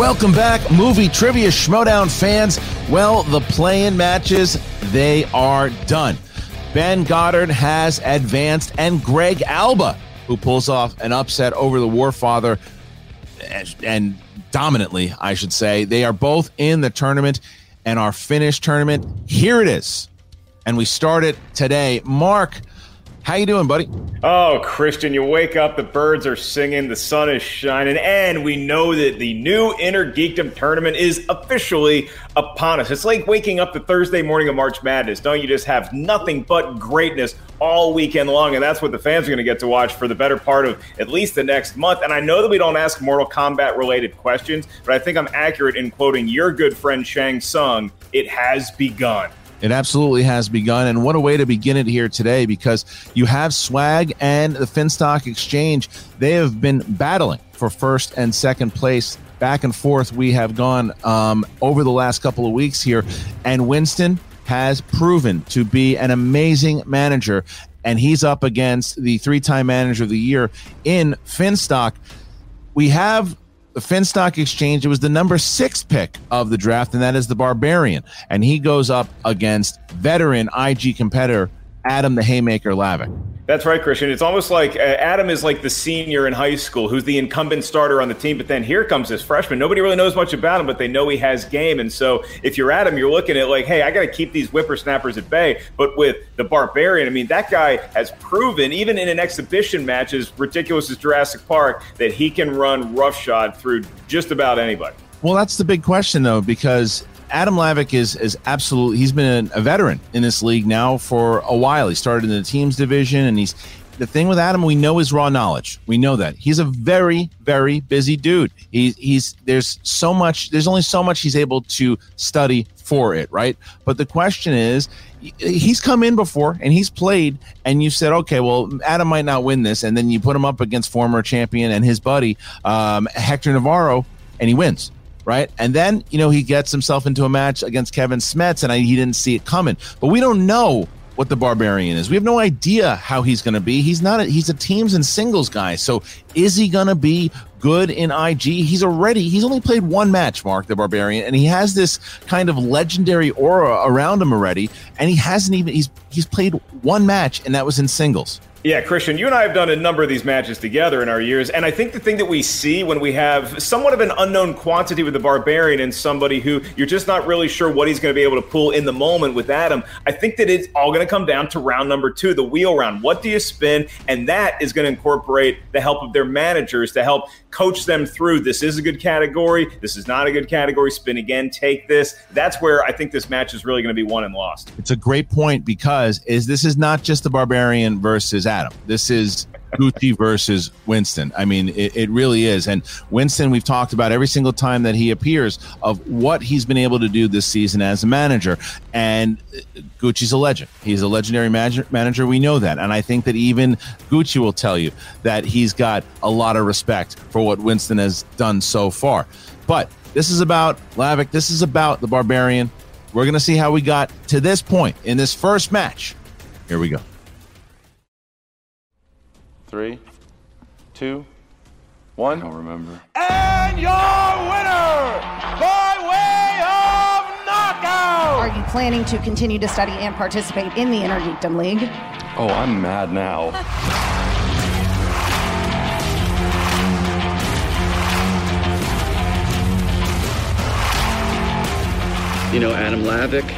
Welcome back, movie trivia Schmoedown fans. Well, the play-in matches, they are done. Ben Goddard has advanced, and Greg Alba, who pulls off an upset over the Warfather, and dominantly, I should say. They are both in the tournament, and our finished tournament, here it is. And we start it today. Mark, how you doing, buddy? Oh, Christian, you wake up, the birds are singing, the sun is shining, and we know that the new Inner Geekdom tournament is officially upon us. It's like waking up the Thursday morning of March Madness. Don't you just have nothing but greatness all weekend long? And that's what the fans are going to get to watch for the better part of at least the next month. And I know that we don't ask Mortal Kombat related questions, but I think I'm accurate in quoting your good friend Shang Tsung. It has begun. It absolutely has begun. And what a way to begin it here today because you have Swag and the Finstock Exchange. They have been battling for first and second place. Back and forth, we have gone um, over the last couple of weeks here. And Winston has proven to be an amazing manager. And he's up against the three time manager of the year in Finstock. We have the Finstock Exchange. It was the number six pick of the draft, and that is the Barbarian. And he goes up against veteran IG competitor Adam the Haymaker Lavick. That's right, Christian. It's almost like uh, Adam is like the senior in high school who's the incumbent starter on the team, but then here comes this freshman. Nobody really knows much about him, but they know he has game. And so if you're Adam, you're looking at like, hey, I got to keep these whippersnappers at bay. But with the Barbarian, I mean, that guy has proven, even in an exhibition match as ridiculous as Jurassic Park, that he can run roughshod through just about anybody. Well, that's the big question, though, because Adam Lavick is is absolutely he's been a veteran in this league now for a while. He started in the teams division, and he's the thing with Adam. We know his raw knowledge. We know that he's a very very busy dude. He, he's there's so much. There's only so much he's able to study for it, right? But the question is. He's come in before and he's played, and you said, okay, well, Adam might not win this, and then you put him up against former champion and his buddy um, Hector Navarro, and he wins right? And then, you know, he gets himself into a match against Kevin Smets, and I, he didn't see it coming. But we don't know what the barbarian is. We have no idea how he's going to be. He's not. A, he's a teams and singles guy. So is he going to be good in IG? He's already. He's only played one match, Mark the Barbarian, and he has this kind of legendary aura around him already. And he hasn't even. He's he's played one match, and that was in singles. Yeah, Christian, you and I have done a number of these matches together in our years, and I think the thing that we see when we have somewhat of an unknown quantity with the Barbarian and somebody who you're just not really sure what he's going to be able to pull in the moment with Adam, I think that it's all going to come down to round number two, the wheel round. What do you spin? And that is going to incorporate the help of their managers to help coach them through this is a good category, this is not a good category, spin again, take this. That's where I think this match is really going to be won and lost. It's a great point because is this is not just the Barbarian versus Adam. This is Gucci versus Winston. I mean, it, it, really is. And Winston, we've talked about every single time that he appears of what he's been able to do this season as a manager. And Gucci's a legend. He's a legendary manager. We know that. And I think that even Gucci will tell you that he's got a lot of respect for what Winston has done so far. But this is about Lavick. This is about the Barbarian. We're going to see how we got to this point in this first match. Here we go. Three, two, one. I don't remember. And your winner by way of knockout. Are you planning to continue to study and participate in the Inner Geekdom League? Oh, I'm mad now. you know, Adam Lavick,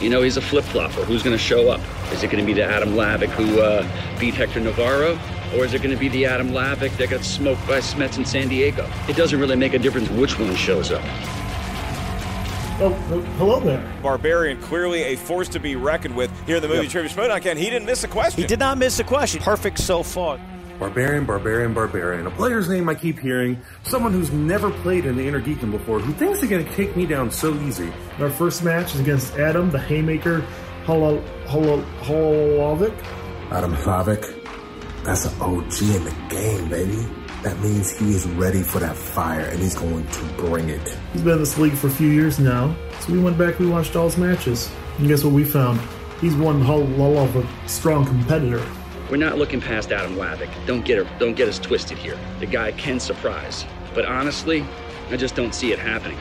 you know, he's a flip flopper. Who's going to show up? Is it going to be the Adam Lavick who uh, beat Hector Navarro? Or is it going to be the Adam Lavick that got smoked by Smets in San Diego? It doesn't really make a difference which one shows up. Oh, hello there. Barbarian, clearly a force to be reckoned with here in the movie yep. Trivia Schmoedown. Ken, he didn't miss a question. He did not miss a question. Perfect so far. Barbarian, Barbarian, Barbarian. A player's name I keep hearing. Someone who's never played in the Inner Geekdom before, who thinks they're going to take me down so easy. Our first match is against Adam, the Haymaker Holo, Holo, Holovic. Adam Holovic. That's an OG in the game, baby. That means he is ready for that fire and he's going to bring it. He's been in this league for a few years now. So we went back, we watched all his matches. And guess what we found? He's one hell of a strong competitor. We're not looking past Adam Lavick. Don't get her, don't get us twisted here. The guy can surprise. But honestly, I just don't see it happening.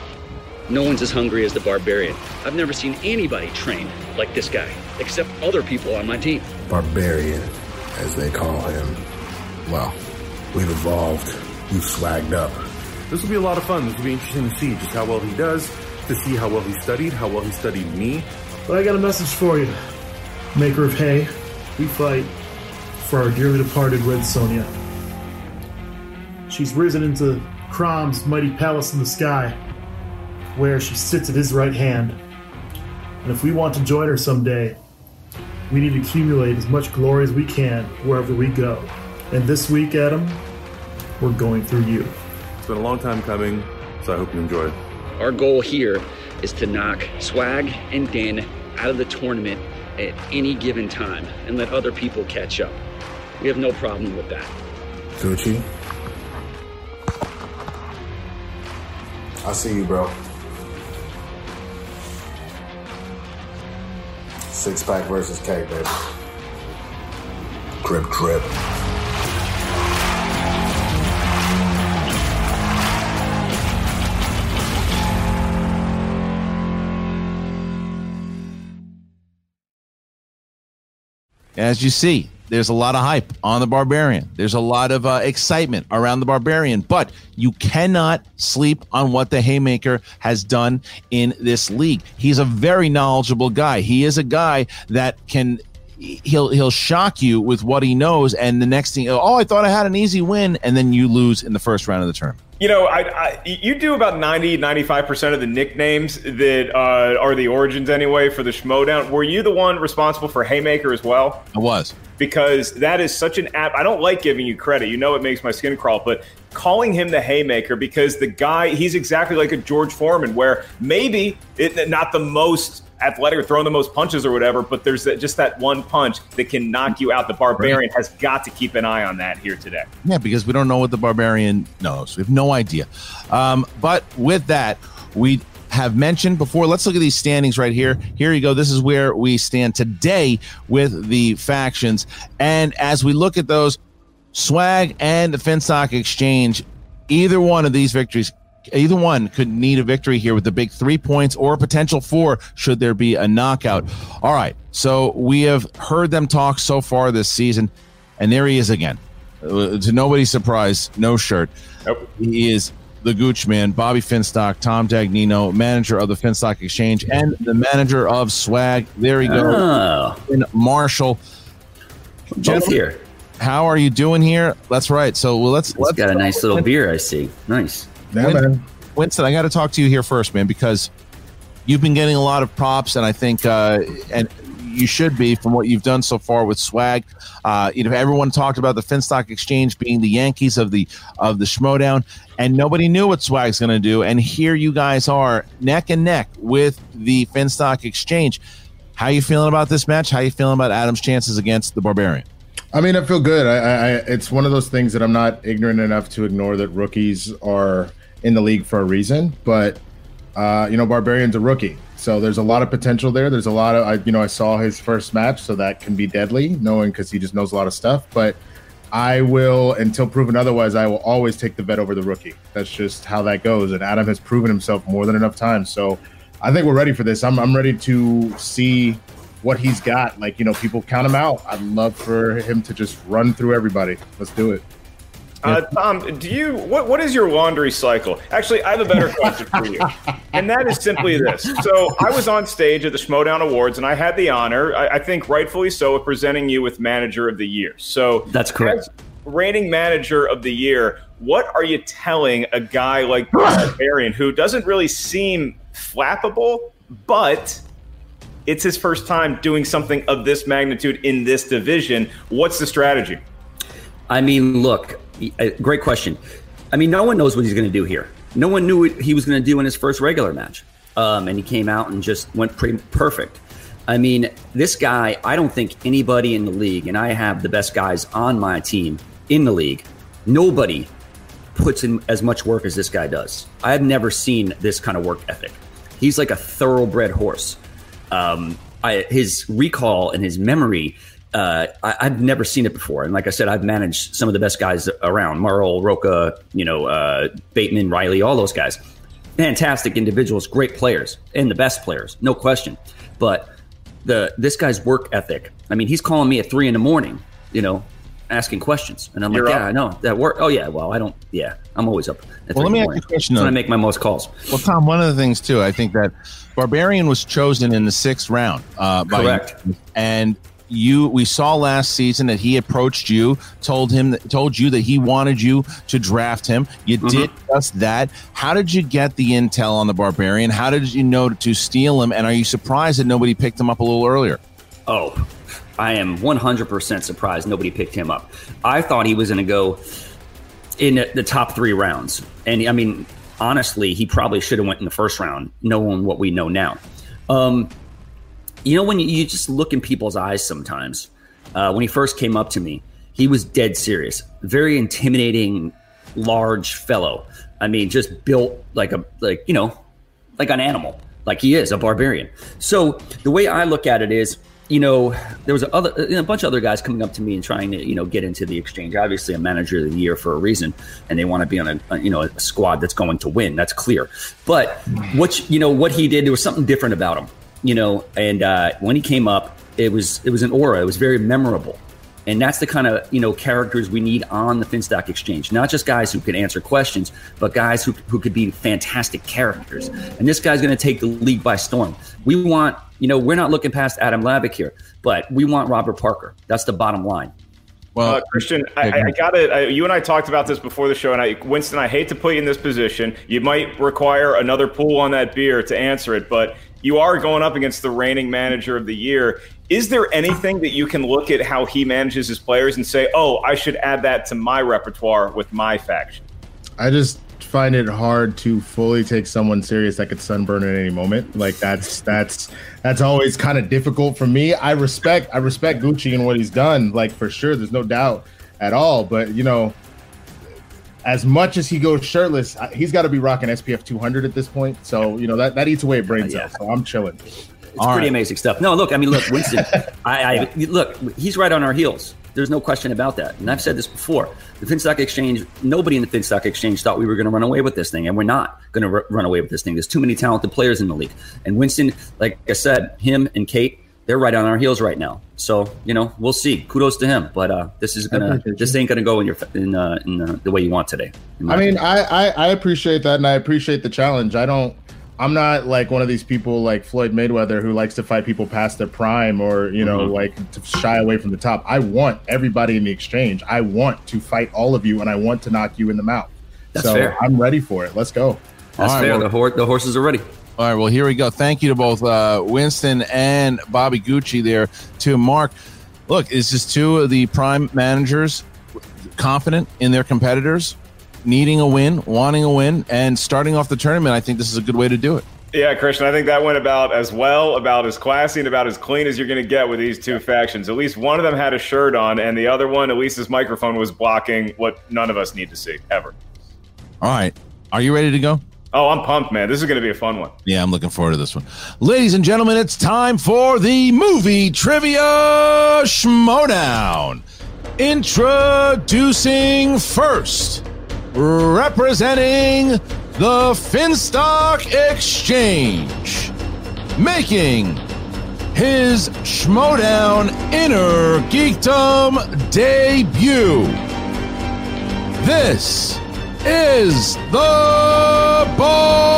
No one's as hungry as the barbarian. I've never seen anybody train like this guy, except other people on my team. Barbarian, as they call him. Well, we've evolved. We've swagged up. This will be a lot of fun. This will be interesting to see just how well he does, to see how well he studied, how well he studied me. But I got a message for you. Maker of hay, we fight for our dearly departed Red Sonja. She's risen into Crom's mighty palace in the sky, where she sits at his right hand. And if we want to join her someday, we need to accumulate as much glory as we can wherever we go. And this week, Adam, we're going through you. It's been a long time coming, so I hope you enjoy it. Our goal here is to knock Swag and Dan out of the tournament at any given time and let other people catch up. We have no problem with that. Gucci. I see you, bro. Six pack versus cake, baby. Drip, drip. As you see, there's a lot of hype on the Barbarian. There's a lot of uh, excitement around the Barbarian, but you cannot sleep on what the Haymaker has done in this league. He's a very knowledgeable guy. He is a guy that can he'll he'll shock you with what he knows and the next thing oh I thought I had an easy win and then you lose in the first round of the tournament. You know, I, I, you do about 90, 95% of the nicknames that uh, are the origins anyway for the Schmoedown. Were you the one responsible for Haymaker as well? I was. Because that is such an app. I don't like giving you credit. You know, it makes my skin crawl, but calling him the Haymaker because the guy, he's exactly like a George Foreman, where maybe it, not the most athletic or throwing the most punches or whatever, but there's just that one punch that can knock you out. The Barbarian has got to keep an eye on that here today. Yeah, because we don't know what the Barbarian knows. We have no idea. Um, but with that, we have mentioned before. Let's look at these standings right here. Here you go. This is where we stand today with the factions. And as we look at those, Swag and the Finstock Exchange, either one of these victories either one could need a victory here with the big three points or a potential four should there be a knockout. All right. So we have heard them talk so far this season, and there he is again. Uh, to nobody's surprise, no shirt. Nope. He is the Gooch man, Bobby Finstock, Tom Dagnino, manager of the Finstock Exchange, and the manager of Swag. There he goes. Oh. Marshall. Both here. how are you doing here? That's right. So well, let's. He's let's got a nice little beer. I see. Nice. Yeah, Win- Winston, I got to talk to you here first, man, because you've been getting a lot of props, and I think, uh, and you should be from what you've done so far with swag. Uh, you know, everyone talked about the Finstock Exchange being the Yankees of the of the Schmoedown, and nobody knew what swag's going to do. And here you guys are, neck and neck with the Finstock Exchange. How you feeling about this match? How you feeling about Adam's chances against the Barbarian? I mean, I feel good. I, I, it's one of those things that I'm not ignorant enough to ignore that rookies are in the league for a reason. But uh, you know, Barbarian's a rookie, so there's a lot of potential there. There's a lot of, I, you know, I saw his first match, so that can be deadly, knowing because he just knows a lot of stuff. But I will, until proven otherwise, I will always take the vet over the rookie. That's just how that goes. And Adam has proven himself more than enough times. So I think we're ready for this. I'm, I'm ready to see what he's got. Like, you know, people count him out. I'd love for him to just run through everybody. Let's do it. Uh, Tom, do you what what is your laundry cycle? Actually, I have a better question for you, and that is simply this. So, I was on stage at the Schmoedown Awards, and I had the honor, I, I think rightfully so, of presenting you with Manager of the Year. So that's correct. as Reigning Manager of the Year. What are you telling a guy like Barbarian who doesn't really seem flappable, but it's his first time doing something of this magnitude in this division? What's the strategy? I mean, look, great question. I mean, no one knows what he's going to do here. No one knew what he was going to do in his first regular match. Um, and he came out and just went pretty perfect. I mean, this guy, I don't think anybody in the league, and I have the best guys on my team in the league, nobody puts in as much work as this guy does. I've never seen this kind of work ethic. He's like a thoroughbred horse. Um, I, his recall and his memory uh, I, have never seen it before. And like I said, I've managed some of the best guys around Merle, Roca, you know, uh, Bateman, Riley, all those guys. Fantastic individuals, great players, and the best players, no question. But the this guy's work ethic. I mean, he's calling me at three in the morning, you know, asking questions, and I'm You're like, up. yeah, I know that work. Oh yeah, well, I don't. Yeah, I'm always up. well, let me ask you a question. That's when I make my most calls. Well, Tom, one of the things too, I think that Barbarian was chosen in the sixth round. Uh, by, Correct. And you we saw last season that he approached you told him that, told you that he wanted you to draft him. You mm-hmm. did just that. How did you get the intel on the barbarian? How did you know to steal him? And are you surprised that nobody picked him up a little earlier? Oh i am 100% surprised nobody picked him up. I thought he was going to go in the top three rounds. And i mean honestly he probably should have went in the first round knowing what we know now. Um, you know when you, you just look in people's eyes sometimes uh, when he first came up to me he was dead serious. Very intimidating large fellow. I mean just built like a like you know like an animal like he is a barbarian. So the way i look at it is you know there was a, other, a bunch of other guys coming up to me and trying to you know get into the exchange. Obviously a manager of the year for a reason and they want to be on a, a you know a squad that's going to win that's clear. But what you know what he did there was something different about him you know, and uh, when he came up, it was it was an aura. It was very memorable, and that's the kind of you know characters we need on the Finstock Exchange. Not just guys who can answer questions, but guys who who could be fantastic characters. And this guy's going to take the league by storm. We want you know we're not looking past Adam Lavick here, but we want Robert Parker. That's the bottom line. Well, uh, Christian, I, I got it. You and I talked about this before the show, and I, Winston, I hate to put you in this position. You might require another pull on that beer to answer it, but you are going up against the reigning manager of the year. Is there anything that you can look at how he manages his players and say, "Oh, I should add that to my repertoire with my faction"? I just find it hard to fully take someone serious that could sunburn at any moment. Like that's that's that's always kind of difficult for me. I respect I respect Gucci and what he's done, like for sure. There's no doubt at all. But you know, as much as he goes shirtless, he's got to be rocking SPF 200 at this point. So you know that that eats away at brain cells. Yeah. So I'm chilling. It's All pretty right. amazing stuff. No, look, I mean, look, Winston, I, I look, he's right on our heels. There's no question about that. And I've said this before. The FinStock Exchange, nobody in the FinStock Exchange thought we were going to run away with this thing, and we're not going to r- run away with this thing. There's too many talented players in the league. And Winston, like I said, him and Kate, they're right on our heels right now. So you know, we'll see. Kudos to him. But uh, this is gonna, this ain't gonna go in your in uh, in uh, the way you want today. I mean, I, I I appreciate that, and I appreciate the challenge. I don't I'm not like one of these people like Floyd Mayweather who likes to fight people past their prime or you know Mhm. like to shy away from the top. I want everybody in the exchange. I want to fight all of you and I want to knock you in the mouth. That's so fair. I'm ready for it. Let's go. That's All right, fair. well- the, hor- the horses are ready. All right, well, here we go. Thank you to both uh, Winston and Bobby Gucci there. To Mark, look, it's just two of the prime managers confident in their competitors, needing a win, wanting a win, and starting off the tournament. I think this is a good way to do it. Yeah, Christian, I think that went about as well, about as classy, and about as clean as you're going to get with these two factions. At least one of them had a shirt on, and the other one, at least his microphone was blocking what none of us need to see ever. All right, are you ready to go? Oh, I'm pumped, man. This is going to be a fun one. Yeah, I'm looking forward to this one. Ladies and gentlemen, it's time for the movie trivia schmoedown. Introducing first, representing the Finstock Exchange, making his Schmoedown Inner Geekdom debut. This is the Barbarian.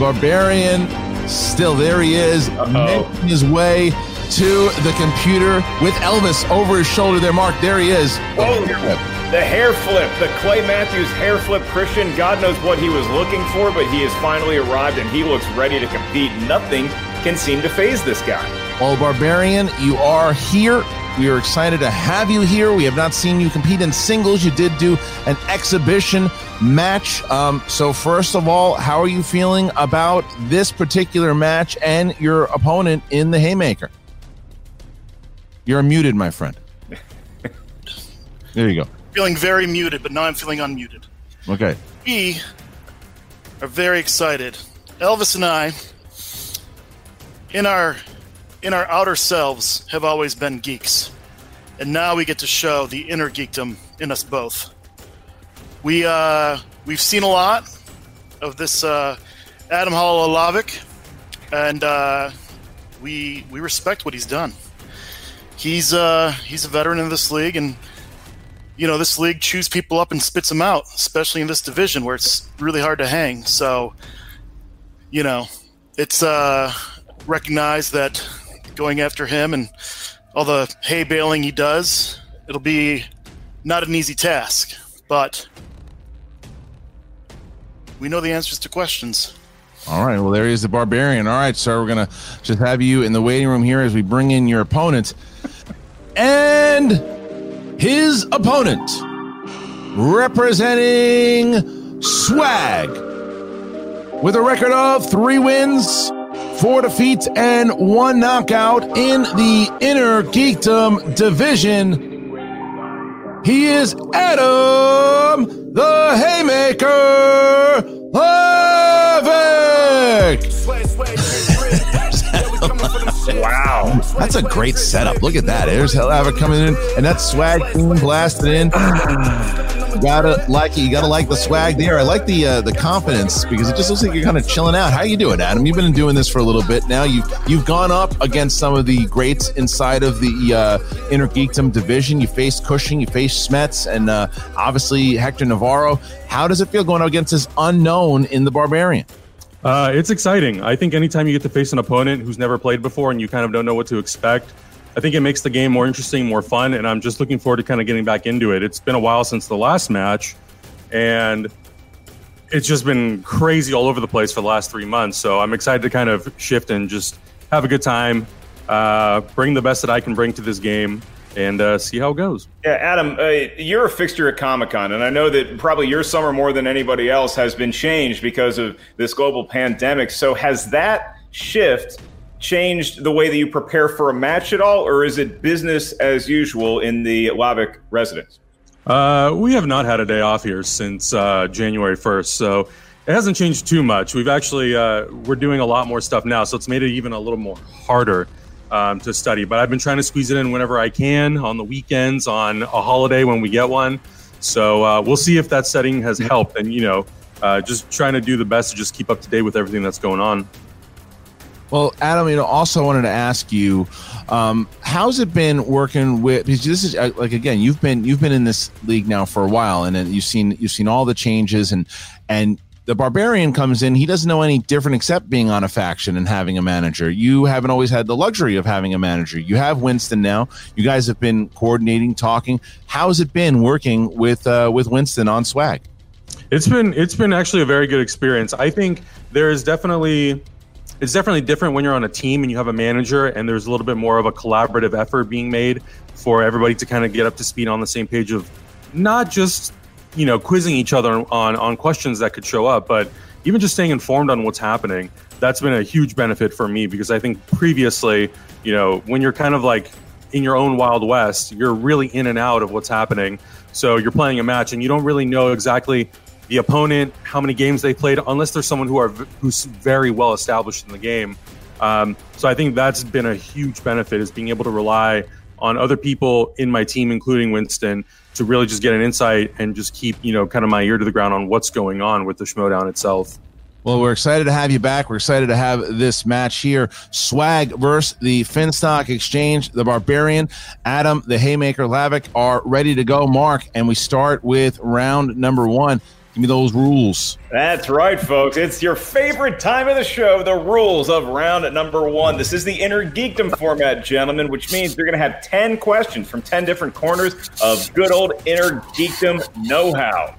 Barbarian, still there he is, making his way to the computer with Elvis over his shoulder there. Mark, there he is. Oh, the hair flip, the Clay Matthews hair flip. Christian, God knows what he was looking for, but he has finally arrived and he looks ready to compete. Nothing can seem to phase this guy. Well, Barbarian, you are here. We are excited to have you here. We have not seen you compete in singles. You did do an exhibition match. Um, so, first of all, how are you feeling about this particular match and your opponent in the Haymaker? You're muted, my friend. There you go. Feeling very muted, but now I'm feeling unmuted. Okay. We are very excited. Elvis and I, in our in our outer selves, have always been geeks, and now we get to show the inner geekdom in us both. We uh, we've seen a lot of this uh, Adam Hololovic, and uh, we we respect what he's done. He's uh, he's a veteran in this league, and you know this league chews people up and spits them out, especially in this division where it's really hard to hang. So, you know, it's uh, recognized that going after him and all the hay baling he does, it'll be not an easy task, but we know the answers to questions. All right. Well, there is the barbarian. All right, sir. We're gonna just have you in the waiting room here as we bring in your opponent, and his opponent, representing Swag, with a record of three wins, four defeats, and one knockout in the Inner Geekdom division. He is Adam the Haymaker Havoc. wow, that's a great setup. Look at that. There's Hell Havoc coming in, and that swag blasted in. Gotta like it. You gotta like the swag there. I like the uh, the confidence because it just looks like you're kind of chilling out. How you doing, Adam? You've been doing this for a little bit now. You've you've gone up against some of the greats inside of the uh, Inner Geekdom division. You faced Cushing, you faced Smets, and uh, obviously Hector Navarro. How does it feel going up against this unknown in the Barbarian? Uh, it's exciting. I think anytime you get to face an opponent who's never played before and you kind of don't know what to expect, I think it makes the game more interesting, more fun, and I'm just looking forward to kind of getting back into it. It's been a while since the last match, and it's just been crazy all over the place for the last three months. So I'm excited to kind of shift and just have a good time, uh, bring the best that I can bring to this game, and uh, see how it goes. Yeah, Adam, uh, you're a fixture at Comic Con, and I know that probably your summer more than anybody else has been changed because of this global pandemic. So, has that shift changed the way that you prepare for a match at all, or is it business as usual in the Lavic residence? Uh, we have not had a day off here since uh, January 1st, so it hasn't changed too much. We've actually uh, we're doing a lot more stuff now, so it's made it even a little more harder um, to study. But I've been trying to squeeze it in whenever I can on the weekends, on a holiday when we get one. So uh, we'll see if that setting has helped, and you know, uh, just trying to do the best to just keep up to date with everything that's going on. Well, Adam, you know, also wanted to ask you, um, how's it been working with? Because this is uh, like again, you've been you've been in this league now for a while, and you've seen you've seen all the changes, and and the barbarian comes in. He doesn't know any different except being on a faction and having a manager. You haven't always had the luxury of having a manager. You have Winston now. You guys have been coordinating, talking. How's it been working with uh, with Winston on Swag? It's been it's been actually a very good experience. I think there is definitely it's definitely different when you're on a team and you have a manager and there's a little bit more of a collaborative effort being made for everybody to kind of get up to speed on the same page of not just you know quizzing each other on on questions that could show up but even just staying informed on what's happening that's been a huge benefit for me because i think previously you know when you're kind of like in your own wild west you're really in and out of what's happening so you're playing a match and you don't really know exactly the opponent, how many games they played, unless there's someone who are who's very well established in the game. Um, so I think that's been a huge benefit is being able to rely on other people in my team, including Winston, to really just get an insight and just keep you know kind of my ear to the ground on what's going on with the Schmoedown itself. Well, we're excited to have you back. We're excited to have this match here. Swag versus the Finstock Exchange, the Barbarian, Adam, the Haymaker Lavic are ready to go. Mark, and we start with round number one. Give me those rules. That's right, folks. It's your favorite time of the show, the rules of round number one. This is the inner geekdom format, gentlemen, which means you're going to have 10 questions from 10 different corners of good old inner geekdom know how.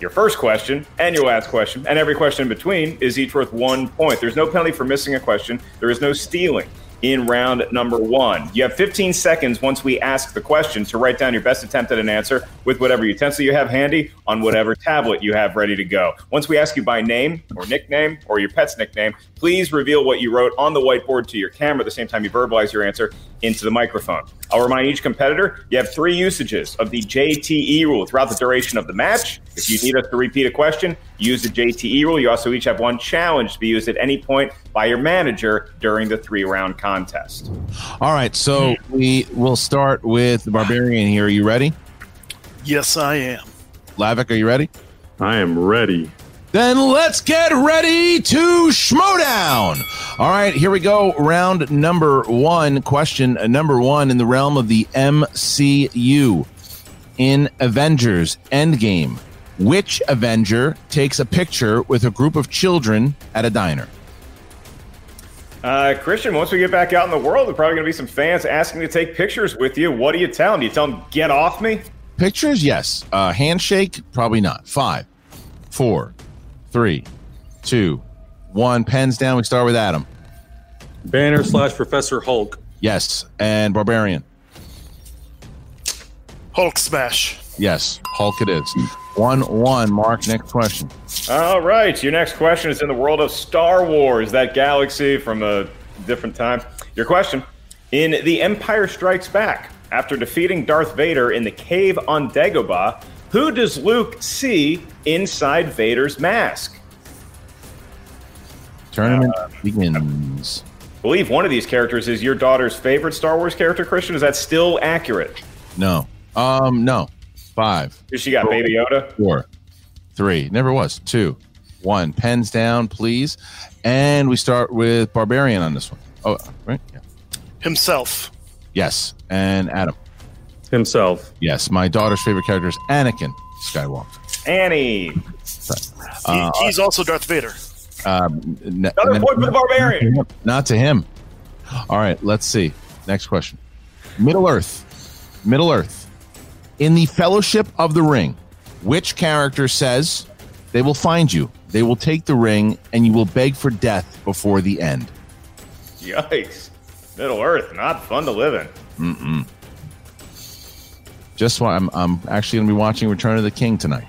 Your first question and your last question, and every question in between is each worth one point. There's no penalty for missing a question, there is no stealing in round number one. You have 15 seconds once we ask the question to write down your best attempt at an answer with whatever utensil you have handy on whatever tablet you have ready to go. Once we ask you by name or nickname or your pet's nickname, please reveal what you wrote on the whiteboard to your camera at the same time you verbalize your answer into the microphone. I'll remind each competitor you have three usages of the JTE rule throughout the duration of the match. If you need us to repeat a question, use the JTE rule. You also each have one challenge to be used at any point by your manager during the three round contest. All right, so we will start with the Barbarian here. Are you ready? Yes, I am. Lavic, are you ready? I am ready. Then let's get ready to Schmoedown. All right, here we go. Round number one. Question number one in the realm of the MCU. In Avengers Endgame, which Avenger takes a picture with a group of children at a diner? Uh, Christian, once we get back out in the world, there's probably going to be some fans asking to take pictures with you. What do you tell them? Do you tell them, get off me? Pictures, yes. Uh, handshake, probably not. Five, four, three, two, one. Pens down. We start with Adam. Banner slash Professor Hulk. Yes. And Barbarian. Hulk smash. Yes. Hulk it is. One, one. Mark, next question. All right. Your next question is in the world of Star Wars, that galaxy from a different time. Your question In The Empire Strikes Back, after defeating Darth Vader in the cave on Dagobah, who does Luke see inside Vader's mask? Tournament begins. I believe one of these characters is your daughter's favorite Star Wars character, Christian. Is that still accurate? No. Um, no. Five. Who she got, Baby Yoda? Four. Three. Never was. Two. One. Pens down, please. And we start with Barbarian on this one. Oh, right? Yeah. Himself. Yes. And Adam. Himself. Yes. My daughter's favorite character is Anakin Skywalker. Annie. Uh, he, he's also Darth Vader. Um, n- Another n- point for the Barbarian. Not to him. All right, let's see. Next question. Middle Earth. Middle Earth. In the Fellowship of the Ring, which character says they will find you, they will take the ring, and you will beg for death before the end? Yikes. Middle Earth, not fun to live in. Mm-mm. Just why I'm, I'm actually going to be watching Return of the King tonight.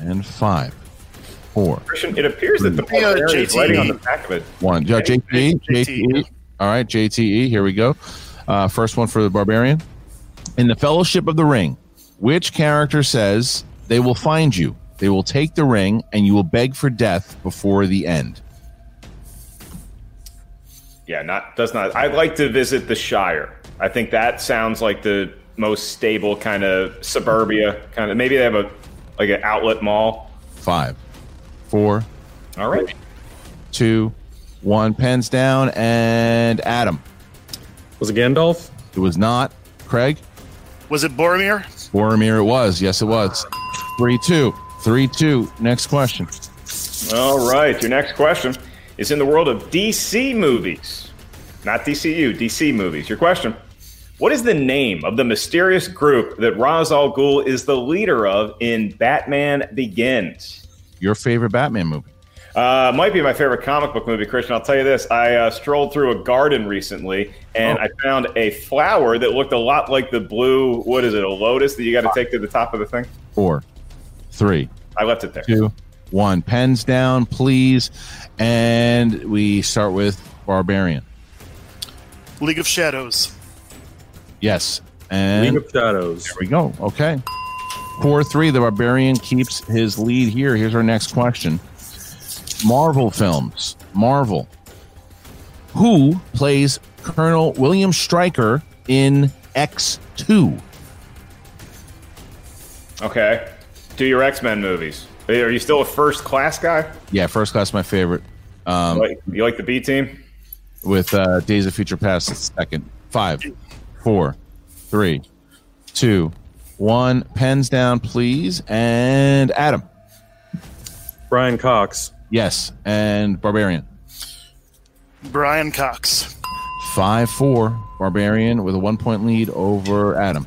And five, four, it appears that the Yeah, Barbarian is JTE. writing on the back of it. one. Yeah, JTE, JTE. JTE. All right, JTE. Here we go. Uh, first one for the Barbarian. In the Fellowship of the Ring, which character says they will find you, they will take the ring, and you will beg for death before the end? Yeah, not does not. I'd like to visit the Shire. I think that sounds like the most stable kind of suburbia kind of. Maybe they have a like an outlet mall. Five, four, All right. two, one. Pens down. And Adam. Was it Gandalf? It was not. Craig? Was it Boromir? Boromir, it was. Yes, it was. 3 2. 3 2. Next question. All right, your next question is in the world of DC movies, not DCU, DC movies. Your question What is the name of the mysterious group that Ra's al Ghul is the leader of in Batman Begins? Your favorite Batman movie? Uh, might be my favorite comic book movie, Christian. I'll tell you this. I uh, strolled through a garden recently and Oh. I found a flower that looked a lot like the blue, what is it, a lotus that you got to take to the top of the thing? Four, three, I left it there. two, one. Pens down, please. And we start with Barbarian. League of Shadows. Yes. And League of Shadows. There we go. Okay. 4 3. The Barbarian keeps his lead here. Here's our next question Marvel films. Marvel. Who plays Colonel William Stryker in X2? Okay. Do your X Men movies. Are you still a first class guy? Yeah, first class, my favorite. Um, You like, you like the B team? with uh, Days of Future Past, second. Five, four, three, two, one. Pens down, please. And Adam. Brian Cox. Yes. And Barbarian. Brian Cox. Five, four. Barbarian with a one point lead over Adam.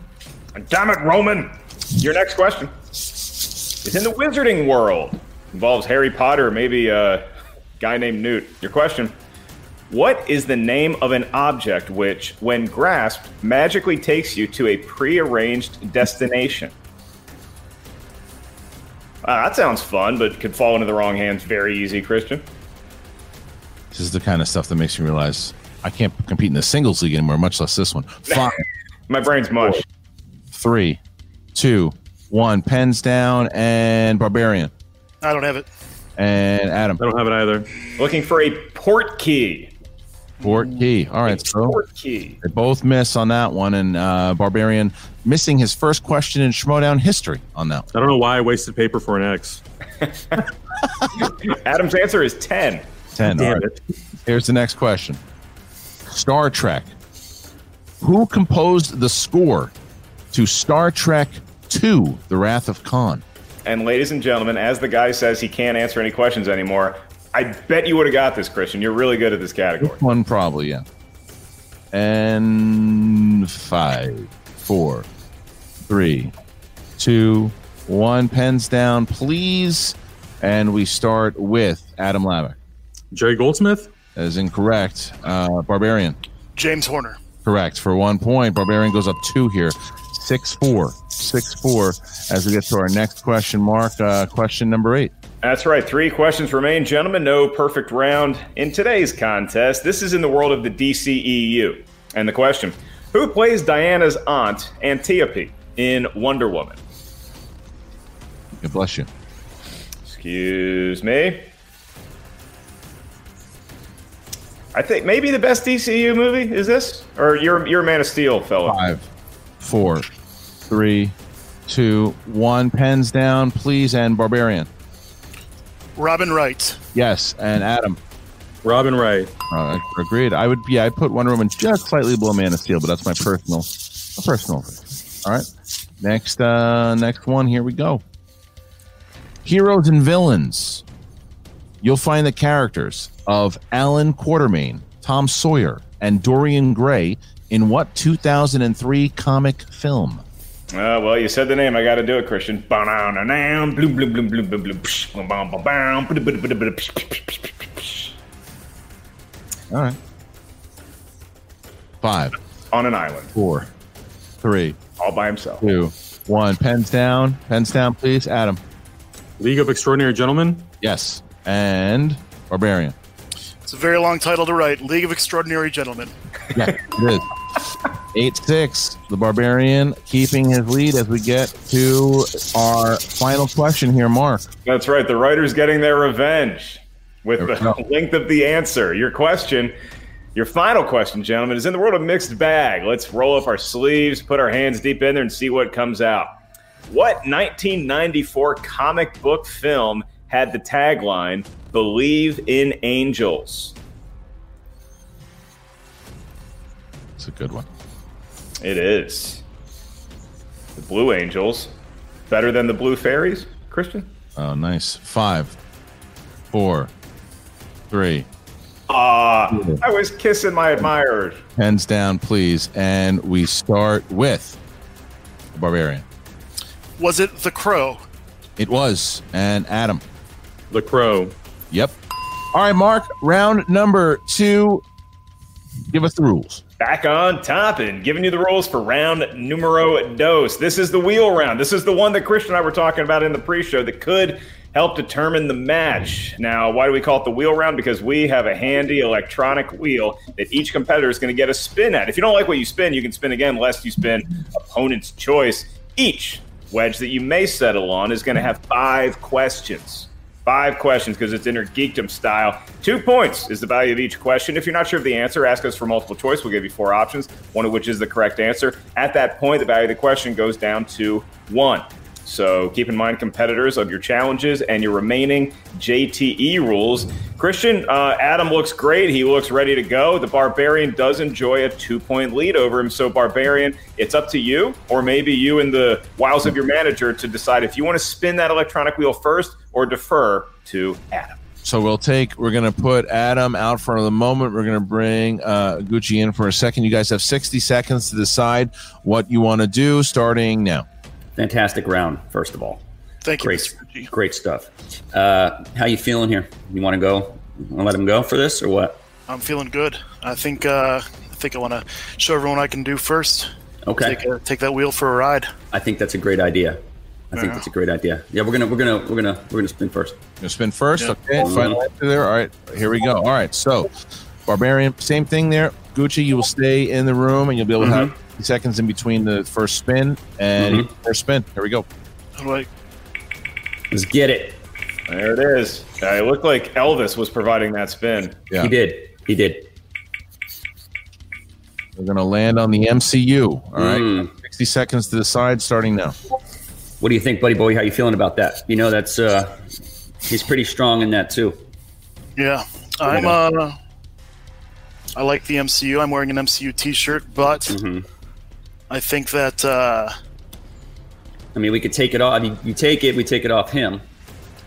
Damn it, Roman. Your next question is in the wizarding world. Involves Harry Potter, maybe a guy named Newt. Your question What is the name of an object which, when grasped, magically takes you to a prearranged destination? Ah, that sounds fun, but could fall into the wrong hands very easy, Christian. This is the kind of stuff that makes me realize I can't compete in the singles league anymore, much less this one. Five, My brain's mush. three, two, one. Pens down and Barbarian. I don't have it. And Adam. I don't have it either. Looking for a port key. Port key. All right, so Port key. they both miss on that one, and uh, Barbarian missing his first question in Schmoedown history on that. I don't know why I wasted paper for an X. Adam's answer is 10. Ten. Damn All right. Here's the next question. Star Trek. Who composed the score to Star Trek II: The Wrath of Khan? And ladies and gentlemen, as the guy says he can't answer any questions anymore, I bet you would have got this, Christian. You're really good at this category. One probably, yeah. And five, four, three, two, one. Pens down, please. And we start with Adam Lavick. Jerry Goldsmith? That is incorrect. Uh, Barbarian. James Horner. Correct. For one point, Barbarian goes up two here. Six four. Six four. As we get to our next question, Mark. Uh, question number eight. That's right. Three questions remain, gentlemen. No perfect round in today's contest. This is in the world of the DCEU. And the question Who plays Diana's aunt, Antiope, in Wonder Woman? God bless you. Excuse me. I think maybe the best DCU movie is this, or you're you're a Man of Steel fellow. Five, four, three, two, one. Pens down, please. And Barbarian. Robin Wright. Yes. And Adam. Robin Wright. Uh, agreed. I would. Yeah, I'd put Wonder Woman just slightly below Man of Steel, but that's my personal, my personal. All right. Next, uh, next one. Here we go. Heroes and villains. You'll find the characters of Allan Quatermain, Tom Sawyer, and Dorian Gray in what 2003 comic film? Uh, well, you said the name. I got to do it, Christian. All right. Five, On an island, four, three, all by himself. two, one. Pens down. Pens down, please. Adam. League of Extraordinary Gentlemen? Yes. And Barbarian. It's a very long title to write. League of Extraordinary Gentlemen. Yeah, it is. Eight six, the barbarian keeping his lead as we get to our final question here, Mark. That's right. The writer's getting their revenge with the length of the answer. Your question, your final question, gentlemen, is in the world of mixed bag. Let's roll up our sleeves, put our hands deep in there, and see what comes out. What 1994 comic book film had the tagline "Believe in Angels"? It's a good one. It is. The Blue Angels. Better than the Blue Fairies, Christian? Oh, nice. Five, four, three. Ah, I was kissing my admirers. Hands down, please. And we start with the Barbarian. Was it the Crow? It was. And Adam. The Crow. Yep. All right, Mark, round number two. Give us the rules. Back on top and giving you the rules for round numero dos. This is the wheel round. This is the one that Christian and I were talking about in the pre show that could help determine the match. Now, why do we call it the wheel round? Because we have a handy electronic wheel that each competitor is going to get a spin at. If you don't like what you spin, you can spin again, lest you spin opponent's choice. Each wedge that you may settle on is going to have five questions. Five questions because it's inner geekdom style. Two points is the value of each question. If you're not sure of the answer, ask us for multiple choice. We'll give you four options, one of which is the correct answer. At that point, the value of the question goes down to one. So keep in mind competitors of your challenges and your remaining JTE rules. Christian, uh, Adam looks great. He looks ready to go. The Barbarian does enjoy a two point lead over him. So, Barbarian, it's up to you, or maybe you and the wiles of your manager to decide if you want to spin that electronic wheel first or defer to Adam. So we'll take. We're going to put Adam out for the moment. We're going to bring uh, Gucci in for a second. You guys have 60 seconds to decide what you want to do, starting now. Fantastic round, first of all. Thank you, great, Mr. Great stuff. Uh, how you feeling here? You want to go? Want to let him go for this or what? I'm feeling good. I think uh, I think I want to show everyone I can do first. Okay. Take, a, take that wheel for a ride. I think that's a great idea. I think Yeah. that's a great idea. Yeah, we're gonna we're gonna we're gonna we're gonna spin first. Gonna spin first. Yeah. Okay. Final answer there. All right. Here we go. All right. So, Barbarian, same thing there. Gucci, you will stay in the room and you'll be able to have 50 seconds in between the first spin and first spin. Here we go. How do I? Let's get it. There it is. Uh, it looked like Elvis was providing that spin. Yeah. He did. He did. We're gonna land on the MCU. All right. Mm. 60 seconds to decide, starting now. What do you think, buddy boy? How you feeling about that? You know, that's uh, he's pretty strong in that too. Yeah, I'm. Uh, I like the MCU. I'm wearing an MCU T-shirt, but Mm-hmm. I think that uh, I mean, we could take it off. You, you take it, we take it off him.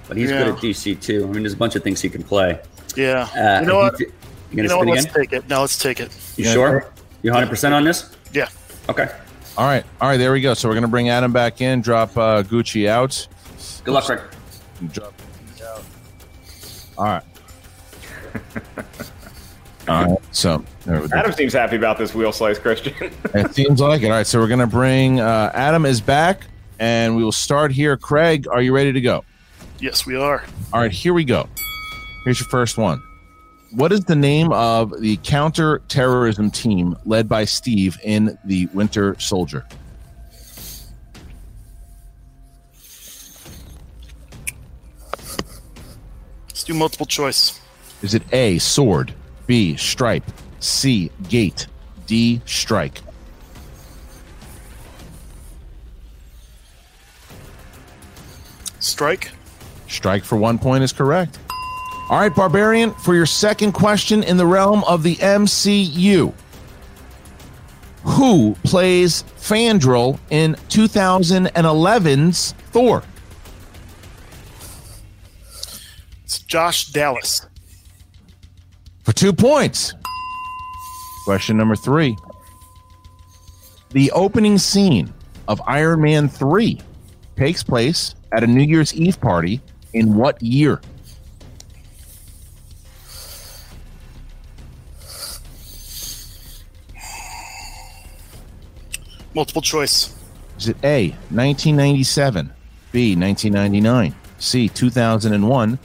But he's Yeah. good at DC too. I mean, there's a bunch of things he can play. yeah. Uh, you know what? You, You, know what? Let's again? take it. No, let's take it. You sure? You 100 percent on this? Yeah. Okay. All right. All right. There we go. So we're gonna bring Adam back in, drop uh, Gucci out. Good luck, Rick. Drop Gucci out. All right. All right. So there go. Adam seems happy about this wheel slice, Christian. It seems like it. All right, so we're gonna bring uh, Adam is back, and we will start here. Craig, are you ready to go? Yes, we are. All right, here we go. Here's your first one. What is the name of the counter-terrorism team led by Steve in the Winter Soldier? Let's do multiple choice. Is it A. Sword, B. Stripe, C. Gate, D. Strike? Strike. Strike for one point is correct. All right, Barbarian, for your second question in the realm of the MCU. Who plays Fandral in 2011's Thor? It's Josh Dallas. For two points. Question number three. The opening scene of Iron Man 3 takes place at a New Year's Eve party in what year? Multiple choice. Is it A, 1997, B, 1999, C, 2001,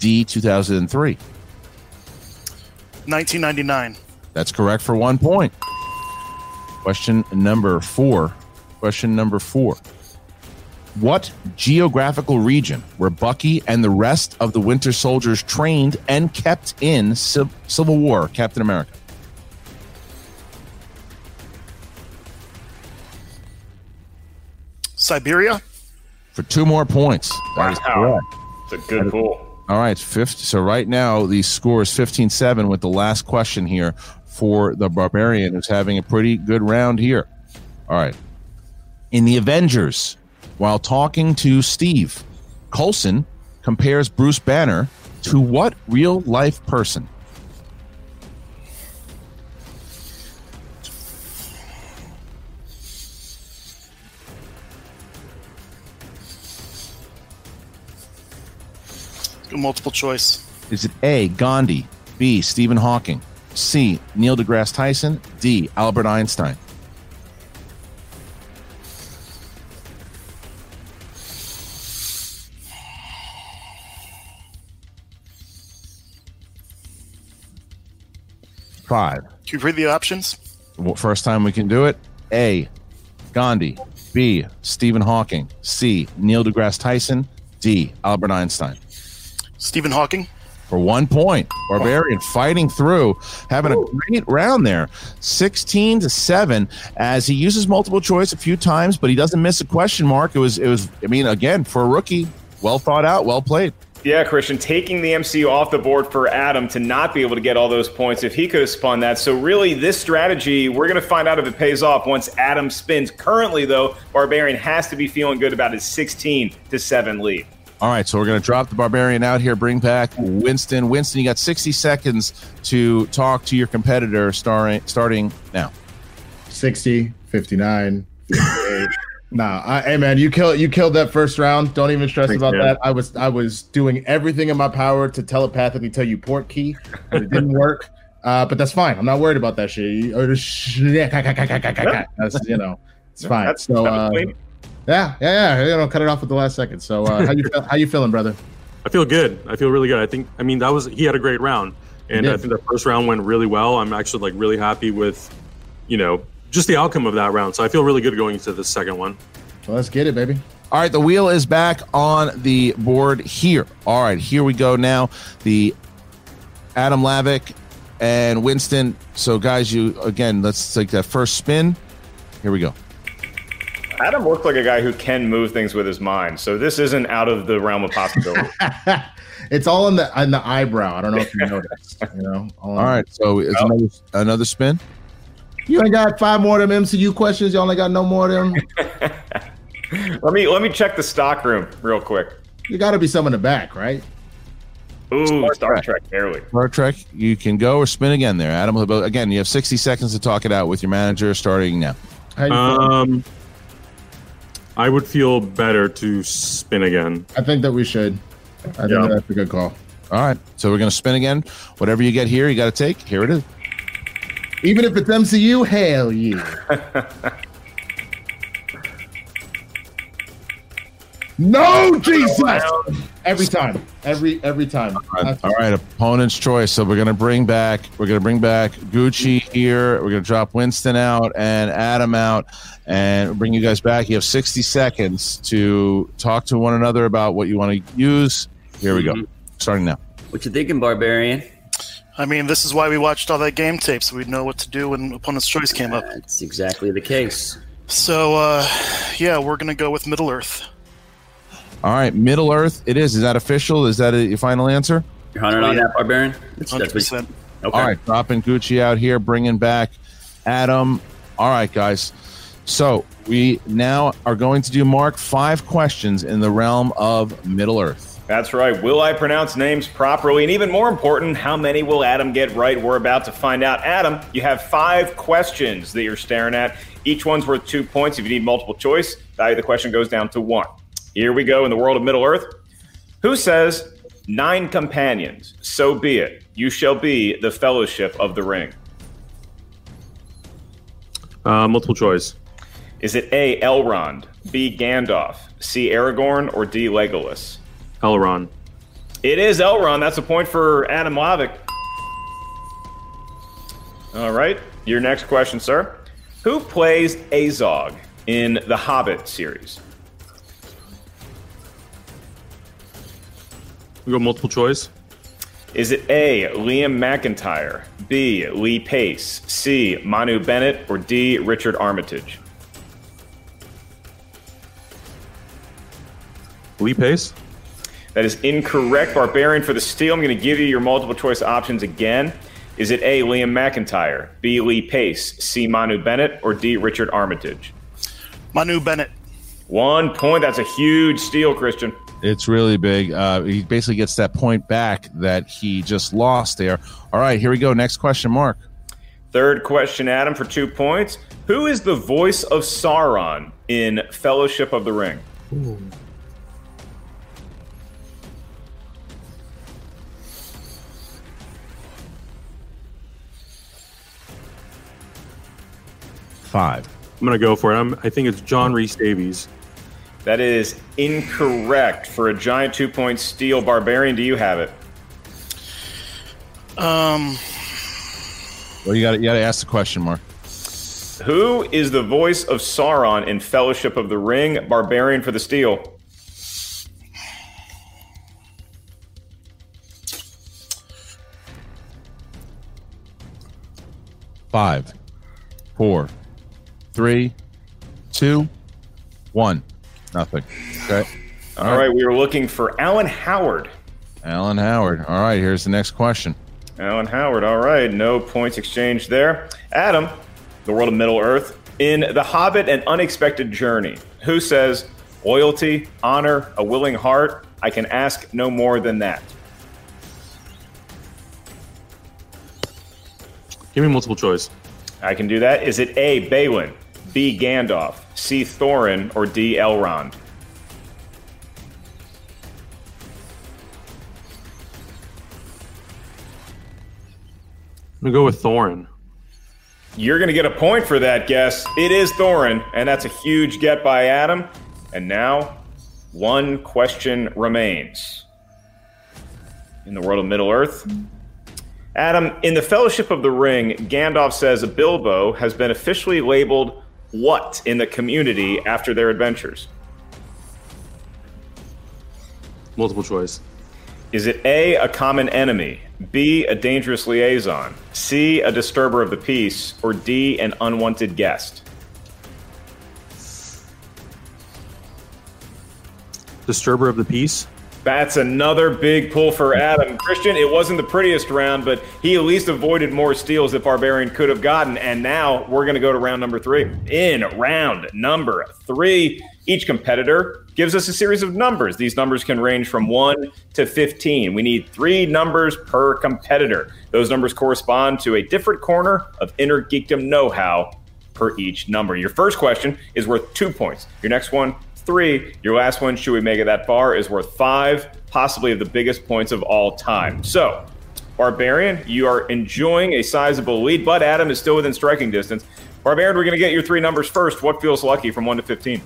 D, 2003? 1999. That's correct for one point. Question number four. Question number four. What geographical region were Bucky and the rest of the Winter Soldiers trained and kept in Civil War Captain America? Siberia. For two more points. That is Wow. It's a good pool. All right, fifth. So right now the score is 15-7 with the last question here for the Barbarian, who's having a pretty good round here. All right. In the Avengers, while talking to Steve, Coulson compares Bruce Banner to what real life person? Multiple choice. Is it A. Gandhi, B. Stephen Hawking, C. Neil deGrasse Tyson, D. Albert Einstein? Five. Can you read the options? Well, First time we can do it. A. Gandhi. B. Stephen Hawking. C. Neil deGrasse Tyson. D. Albert Einstein. Stephen Hawking. For one point, Barbarian oh. fighting through, having a great round there, sixteen to seven. As he uses multiple choice a few times, but he doesn't miss a question mark. It was, it was. I mean, again, for a rookie, well thought out, well played. Yeah, Christian, taking the MCU off the board for Adam to not be able to get all those points if he could have spun that. So, really, this strategy, we're going to find out if it pays off once Adam spins. Currently, though, Barbarian has to be feeling good about his 16 to 7 lead. All right, so we're going to drop the Barbarian out here, bring back Winston. Winston, you got 60 seconds to talk to your competitor starting, starting now. 60, 59, 58. nah, I, hey man, you killed you killed that first round. Don't even stress Thanks, about man. that. I was I was doing everything in my power to telepathically tell you port key, but it didn't work. Uh, but that's fine. I'm not worried about that shit. You- or the That's you know, it's fine. That's- so that was uh, clean. Yeah, yeah, yeah. You know, cut it off at the last second. So uh, how you feel, how you feeling, brother? I feel good. I feel really good. I think. I mean, that was he had a great round, and I think the first round went really well. I'm actually like really happy with, you know, just the outcome of that round. So I feel really good going into the second one. So let's get it, baby. All right, the wheel is back on the board here. All right, here we go now. The Adam Lavick and Winston. So, guys, you again, let's take that first spin. Here we go. Adam looked like a guy who can move things with his mind. So, this isn't out of the realm of possibility. It's all in the on the eyebrow. I don't know if you noticed. You know. All right, so it's another another spin. You only got five more of them MCU questions. You only got no more of them. let me let me check the stock room real quick. You got to be some in the back, right? Ooh, Star, Trek, barely. Star Trek, you can go or spin again there, Adam. But Again, you have 60 seconds to talk it out with your manager starting now. Um, I would feel better to spin again. I think that we should. I think Yeah. that's a good call. All right, so we're going to spin again. Whatever you get here, you got to take. Here it is. Even if it's MCU, hail you. no, Jesus! Every time, every every time. All right, opponent's choice. So we're gonna bring back we're gonna bring back Gucci here. We're gonna drop Winston out and Adam out, and bring you guys back. You have sixty seconds to talk to one another about what you want to use. Here we go. Starting now. What you thinking, Barbarian? I mean, this is why we watched all that game tape, so we'd know what to do when opponent's choice came up. That's exactly the case. So, uh, yeah, we're gonna go with Middle Earth. All right, Middle Earth. It is. Is that official? Is that a, your final answer? You're hunting on that, Barbarian? That's, Hundred that's what, percent. okay. All right, dropping Gucci out here, bringing back Adam. All right, guys. So we now are going to do mark five questions in the realm of Middle Earth. That's right. Will I pronounce names properly? And even more important, how many will Adam get right? We're about to find out. Adam, you have five questions that you're staring at. Each one's worth two points. If you need multiple choice, value of the question goes down to one. Here we go in the world of Middle Earth. Who says, Nine companions, so be it. You shall be the fellowship of the ring. Uh, multiple choice. Is it A. Elrond, B. Gandalf, C. Aragorn, or D. Legolas? Elrond. It is Elrond. That's a point for Adam Lavick. All right. Your next question, sir. Who plays Azog in the Hobbit series? We go multiple choice. Is it A. Liam McIntyre, B. Lee Pace, C. Manu Bennett, or D. Richard Armitage? Lee Pace. That is incorrect. Barbarian for the steal. I'm going to give you your multiple choice options again. Is it A. Liam McIntyre, B. Lee Pace, C. Manu Bennett, or D. Richard Armitage? Manu Bennett. One point. That's a huge steal, Christian. It's really big. Uh, he basically gets that point back that he just lost there. All right, here we go. Next question, Mark. Third question, Adam, for two points. Who is the voice of Sauron in Fellowship of the Ring? Ooh. Five. I'm gonna go for it. I'm, I think it's John Rhys-Davies. That is incorrect. For a giant two point steal, Barbarian, do you have it? Um, Well, you got you got to ask the question, Mark. Who is the voice of Sauron in Fellowship of the Ring? Barbarian for the steal. Five, four, three, two, one. Nothing. Okay. All right, we were looking for Alan Howard. Alan Howard. All right, here's the next question. Alan Howard. All right, no points exchanged there. Adam, the world of Middle Earth. In The Hobbit An Unexpected Journey, who says, loyalty, honor, a willing heart, I can ask no more than that? Give me multiple choice. I can do that. Is it A, Balin, B, Gandalf, C, Thorin, or D, Elrond? I'm gonna go with Thorin. You're to get a point for that guess. It is Thorin, and that's a huge get by Adam. And now, one question remains. In the world of Middle Earth, Adam, in the Fellowship of the Ring, Gandalf says a Bilbo has been officially labeled what in the community after their adventures? Multiple choice. Is it A, a common enemy, B, a dangerous liaison, C, a disturber of the peace, or D, an unwanted guest? Disturber of the peace. That's another big pull for Adam. Christian, it wasn't the prettiest round, but he at least avoided more steals that Barbarian could have gotten. And now we're going to go to round number three. In round number three, each competitor gives us a series of numbers. These numbers can range from 1 to 15. We need three numbers per competitor. Those numbers correspond to a different corner of inner geekdom know how per each number. Your first question is worth two points. Your next one, three. Your last one, should we make it that far, is worth five, possibly the biggest points of all time. So, Barbarian, you are enjoying a sizable lead, but Adam is still within striking distance. Barbarian, we're going to get your three numbers first. What feels lucky from 1 to 15?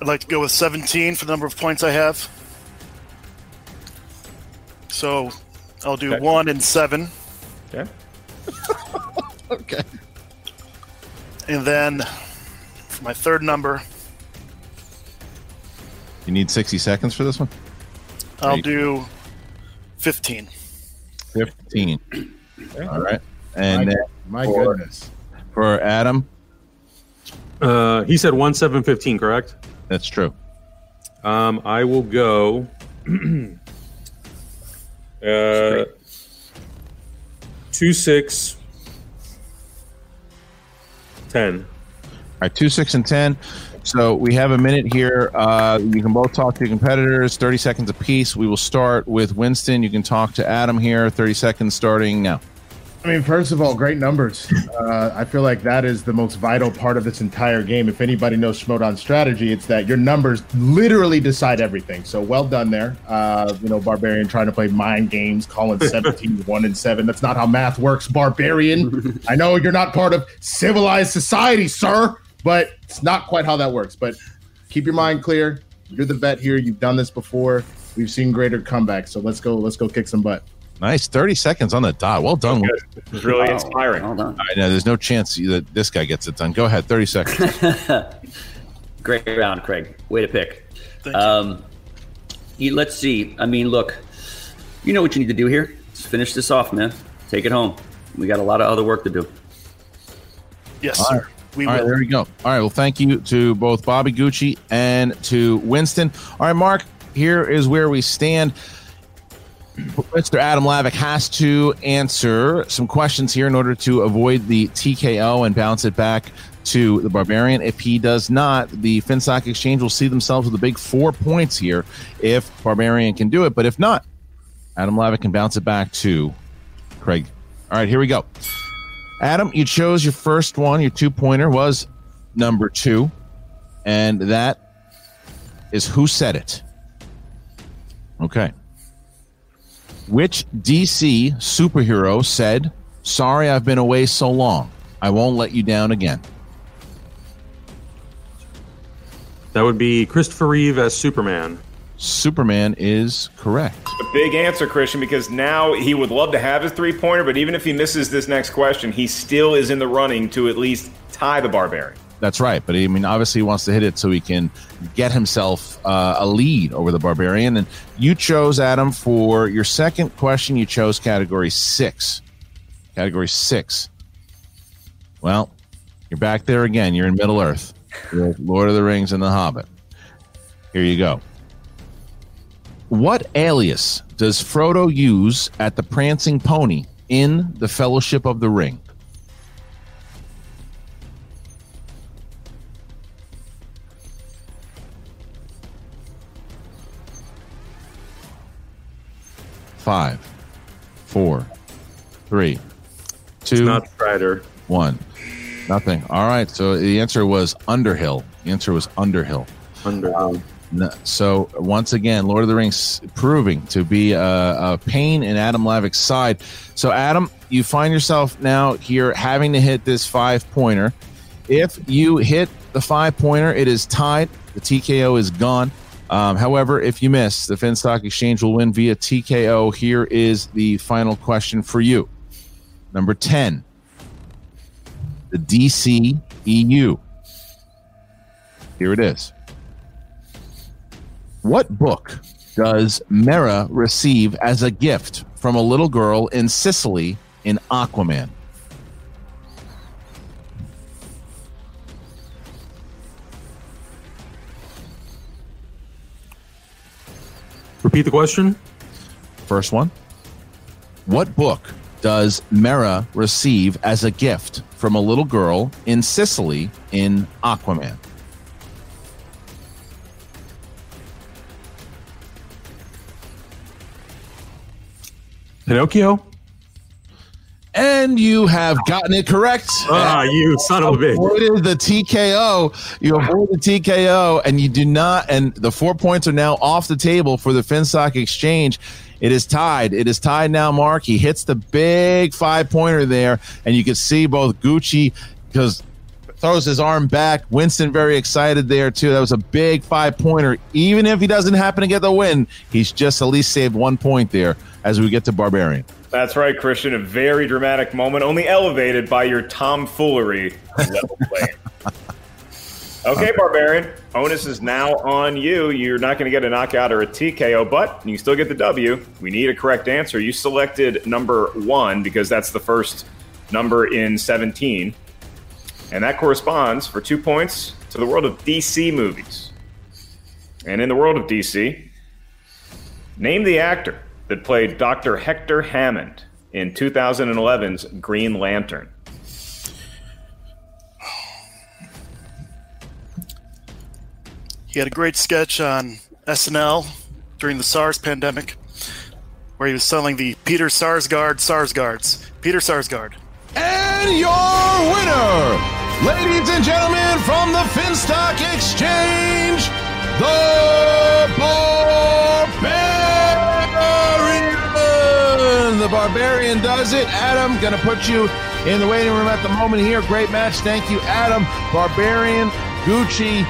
I'd like to go with 17 for the number of points I have. So I'll do Okay. one and seven. Okay. okay. And then for my third number, You need 60 seconds for this one? I'll you- do 15. 15. All right. And My- my for- goodness. For Adam, Uh, he said one seven fifteen, correct? that's true. Um, I will go. uh, two six ten. All right, two, six, and ten. So we have a minute here. Uh, you can both talk to your competitors. Thirty seconds apiece. We will start with Winston. You can talk to Adam here. Thirty seconds starting now. I mean, first of all, great numbers. Uh, I feel like that is the most vital part of this entire game. If anybody knows Schmoedown's strategy, it's that your numbers literally decide everything. So well done there. Uh, you know, Barbarian trying to play mind games, calling 17 1 and 7. That's not how math works, Barbarian. I know you're not part of civilized society, sir, but it's not quite how that works. But keep your mind clear. You're the vet here. You've done this before. We've seen greater comebacks. So let's go. Let's go kick some butt. Nice, thirty seconds on the dot. Well done. It was really inspiring. Well done. I know there's no chance that this guy gets it done. Go ahead, thirty seconds. Great round, Craig. Way to pick. Um, you, let's see. I mean, look, you know what you need to do here. Just finish this off, man. Take it home. We got a lot of other work to do. Yes, All sir. We All right, will. there we go. All right, well, thank you to both Bobby Gucci and to Winston. All right, Mark, here is where we stand. Mr. Adam Lavick has to answer some questions here in order to avoid the TKO and bounce it back to the Barbarian. If he does not, the Finstock Exchange will see themselves with a big four points here if Barbarian can do it. But if not, Adam Lavick can bounce it back to Craig. All right, here we go. Adam, you chose your first one. Your two pointer was number two, and that is Who Said It? Okay. Which DC superhero said, Sorry, I've been away so long. I won't let you down again? That would be Christopher Reeve as Superman. Superman is correct. A big answer, Christian, because now he would love to have his three pointer, but even if he misses this next question, he still is in the running to at least tie the Barbarian. That's right. But I mean, obviously, he wants to hit it so he can get himself uh, a lead over the Barbarian. And you chose, Adam, for your second question, you chose category six. Category six. Well, you're back there again. You're in Middle Earth. Lord of the Rings and The Hobbit. Here you go. What alias does Frodo use at the Prancing Pony in the Fellowship of the Ring? Five, four, three, two, not Strider. one. Nothing. All right. So the answer was Underhill. The answer was Underhill. Underhill. No, so once again, Lord of the Rings proving to be a, a pain in Adam Lavick's side. So Adam, you find yourself now here having to hit this five pointer. If you hit the five pointer, it is tied. The TKO is gone. Um, however, if you miss, the Finstock Exchange will win via TKO. Here is the final question for you. Number 10, the DC EU. Here it is. What book does Mera receive as a gift from a little girl in Sicily in Aquaman? Repeat the question. First one. What book does Mera receive as a gift from a little girl in Sicily in Aquaman? Pinocchio. And you have gotten it correct. Ah, you son of a bitch. Avoided the TKO. You avoided the TKO, and you do not. And the four points are now off the table for the Finstock Exchange. It is tied. It is tied now, Mark. He hits the big five pointer there, and you can see both Gucci because throws his arm back. Winston very excited there too. That was a big five pointer. Even if he doesn't happen to get the win, he's just at least saved one point there as we get to Barbarian. That's right, Christian. A very dramatic moment, only elevated by your tomfoolery level. Okay, Barbarian. Onus is now on you. You're not going to get a knockout or a TKO, but you still get the W. We need a correct answer. You selected number one because that's the first number in 17. And that corresponds for two points to the world of DC movies. And in the world of DC, name the actor that played Dr. Hector Hammond in 2011's Green Lantern. He had a great sketch on SNL during the SARS pandemic where he was selling the Peter Sarsgaard Sarsgaards. Peter Sarsgaard. And your winner, ladies and gentlemen, from the Finstock Exchange, the Barbarian. The Barbarian does it. Adam, gonna put you in the waiting room at the moment here. Great match. Thank you, Adam. Barbarian, Gucci,